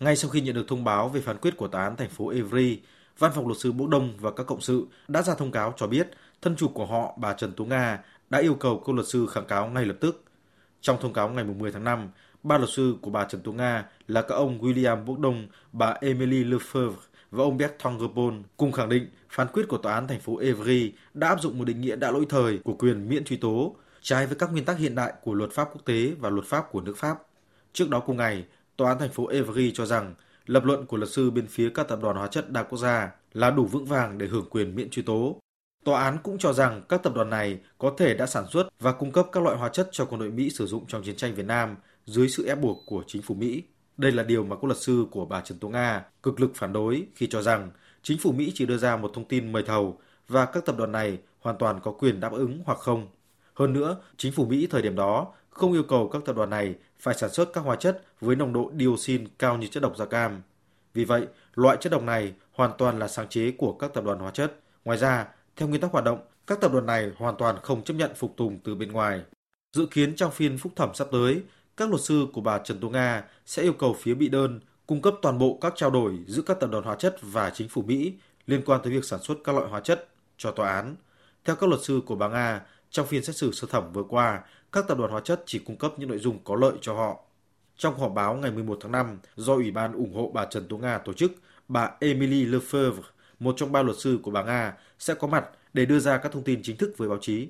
Ngay sau khi nhận được thông báo về phán quyết của tòa án thành phố Evry, Văn phòng luật sư Bố Đông và các cộng sự đã ra thông cáo cho biết thân chủ của họ, bà Trần Tú Nga, đã yêu cầu cô luật sư kháng cáo ngay lập tức. Trong thông cáo ngày 10 tháng 5, ba luật sư của bà Trần Tú Nga là các ông William Bốc Đông, bà Emily Lefebvre và ông Bertrand Gopon cùng khẳng định phán quyết của tòa án thành phố Evry đã áp dụng một định nghĩa đã lỗi thời của quyền miễn truy tố, trái với các nguyên tắc hiện đại của luật pháp quốc tế và luật pháp của nước Pháp. Trước đó cùng ngày, tòa án thành phố Evry cho rằng lập luận của luật sư bên phía các tập đoàn hóa chất đa quốc gia là đủ vững vàng để hưởng quyền miễn truy tố. Tòa án cũng cho rằng các tập đoàn này có thể đã sản xuất và cung cấp các loại hóa chất cho quân đội Mỹ sử dụng trong chiến tranh Việt Nam dưới sự ép buộc của chính phủ Mỹ. Đây là điều mà các luật sư của bà Trần Tố Nga cực lực phản đối khi cho rằng chính phủ Mỹ chỉ đưa ra một thông tin mời thầu và các tập đoàn này hoàn toàn có quyền đáp ứng hoặc không. Hơn nữa, chính phủ Mỹ thời điểm đó không yêu cầu các tập đoàn này phải sản xuất các hóa chất với nồng độ dioxin cao như chất độc da cam. Vì vậy, loại chất độc này hoàn toàn là sáng chế của các tập đoàn hóa chất. Ngoài ra, theo nguyên tắc hoạt động, các tập đoàn này hoàn toàn không chấp nhận phục tùng từ bên ngoài. Dự kiến trong phiên phúc thẩm sắp tới, các luật sư của bà Trần Tố Nga sẽ yêu cầu phía bị đơn cung cấp toàn bộ các trao đổi giữa các tập đoàn hóa chất và chính phủ Mỹ liên quan tới việc sản xuất các loại hóa chất cho tòa án. Theo các luật sư của bà Nga, trong phiên xét xử sơ thẩm vừa qua, các tập đoàn hóa chất chỉ cung cấp những nội dung có lợi cho họ. Trong họp báo ngày 11 tháng 5 do Ủy ban ủng hộ bà Trần Tố Nga tổ chức, bà Emily Lefebvre, một trong ba luật sư của bà Nga, sẽ có mặt để đưa ra các thông tin chính thức với báo chí.